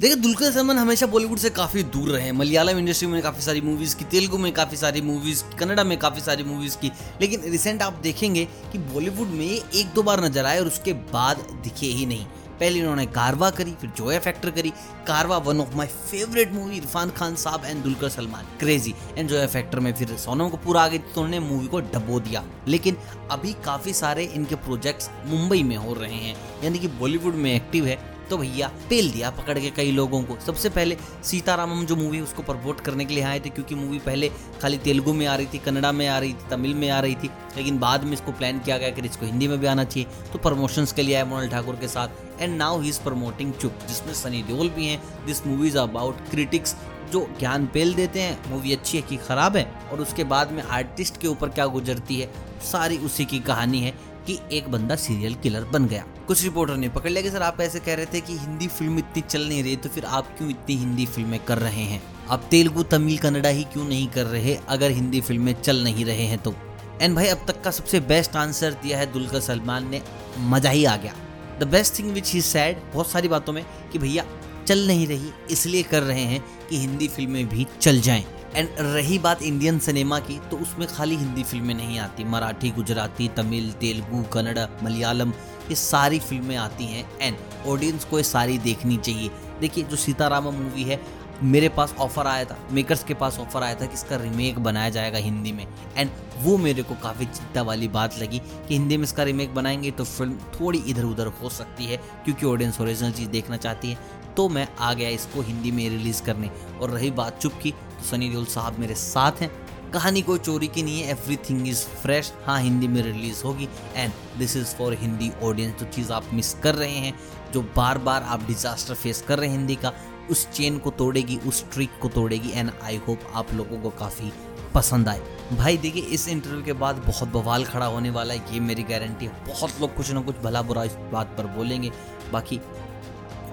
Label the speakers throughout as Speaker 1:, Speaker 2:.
Speaker 1: देखिए, दुलकर सलमान हमेशा बॉलीवुड से काफ़ी दूर रहे हैं। मलयालम इंडस्ट्री में काफ़ी सारी मूवीज़ की, तेलुगु में काफ़ी सारी मूवीज़ कन्नड़ा में काफ़ी सारी मूवीज़ की। लेकिन रिसेंट आप देखेंगे कि बॉलीवुड में एक दो बार नज़र आए और उसके बाद दिखे ही नहीं। पहले इन्होंने कारवा करी, फिर जोया फैक्टर करी। Karwaan one of my favourite movie Irrfan Khan sahab and Dulquer Salmaan. Crazy and Zoya factor में फिर सोनम कपूर आ गई तो उन्होंने मूवी को डबो दिया। लेकिन अभी काफ़ी सारे इनके प्रोजेक्ट्स मुंबई में हो रहे हैं। यानी कि बॉलीवुड में एक्टिव है। तो भैया पेल दिया पकड़ के कई लोगों को। सबसे पहले सीतारामम जो मूवी उसको प्रमोट करने के लिए आए थे, क्योंकि मूवी पहले खाली तेलुगु में आ रही थी, कन्नड़ा में आ रही थी, तमिल में आ रही थी, लेकिन बाद में इसको प्लान किया गया कि इसको हिंदी में भी आना चाहिए। तो प्रमोशंस के लिए आए मोनल ठाकुर के साथ and now he is promoting Chup, जिसमें सनी देओल भी हैं। This movie is about critics जो ज्ञान पेल देते हैं मूवी अच्छी है कि खराब है, और उसके बाद में आर्टिस्ट के ऊपर क्या गुजरती है, सारी उसी की कहानी है कि एक बंदा सीरियल किलर बन गया। कुछ रिपोर्टर ने पकड़ लिया कि सर आप ऐसे कह रहे थे कि हिंदी फ़िल्म इतनी चल नहीं रही तो फिर आप क्यों इतनी हिंदी फ़िल्में कर रहे हैं? आप तेलुगु, तमिल, कन्नड़ा ही क्यों नहीं कर रहे? अगर हिंदी फ़िल्में चल नहीं रहे हैं तो। एंड भाई, अब तक का सबसे बेस्ट आंसर दिया है दुलकर सलमान ने। मज़ा ही आ गया। The best thing which he said बहुत सारी बातों में, कि भैया, चल नहीं रही, इसलिए कर रहे हैं कि हिंदी फ़िल्में भी चल जाएँ। एंड रही बात इंडियन सिनेमा की तो उसमें खाली हिंदी फ़िल्में नहीं आती। मराठी, गुजराती, तमिल, तेलुगु, कन्नड़, मलयालम ये सारी फ़िल्में आती हैं एंड ऑडियंस को ये सारी देखनी चाहिए। देखिए, जो सीतारामा मूवी है, मेरे पास ऑफ़र आया था मेकर्स के पास ऑफ़र आया था कि इसका रीमेक बनाया जाएगा हिंदी में। एंड वो मेरे को काफ़ी चिंता वाली बात लगी कि हिंदी में इसका रीमेक बनाएँगे तो फ़िल्म थोड़ी इधर उधर हो सकती है, क्योंकि ऑडियंस ओरिजिनल चीज़ देखना चाहती है। तो मैं आ गया इसको हिंदी में रिलीज़ करने। और रही बात चुप की तो सनी देओल साहब मेरे साथ हैं। कहानी कोई चोरी की नहीं है एवरीथिंग इज़ फ्रेश हाँ हिंदी में रिलीज़ होगी and this is for Hindi audience जो चीज़ आप मिस कर रहे हैं, जो बार बार आप डिजास्टर फेस कर रहे हैं हिंदी का, उस चेन को तोड़ेगी, उस ट्रिक को तोड़ेगी एंड आई होप आप लोगों को काफ़ी पसंद आए। भाई, देखिए, इस इंटरव्यू के बाद बहुत बवाल खड़ा होने वाला है, ये मेरी गारंटी है। बहुत लोग कुछ ना कुछ भला बुरा इस बात पर बोलेंगे। बाकी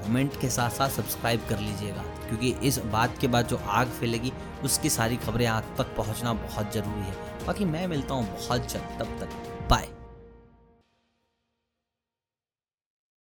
Speaker 1: कमेंट के साथ साथ सब्सक्राइब कर लीजिएगा, क्योंकि इस बात के बाद जो आग फैलेगी, उसकी सारी खबरें आग तक पहुँचना बहुत ज़रूरी है। बाकी मैं मिलता हूँ बहुत जल्द, तब तक बाय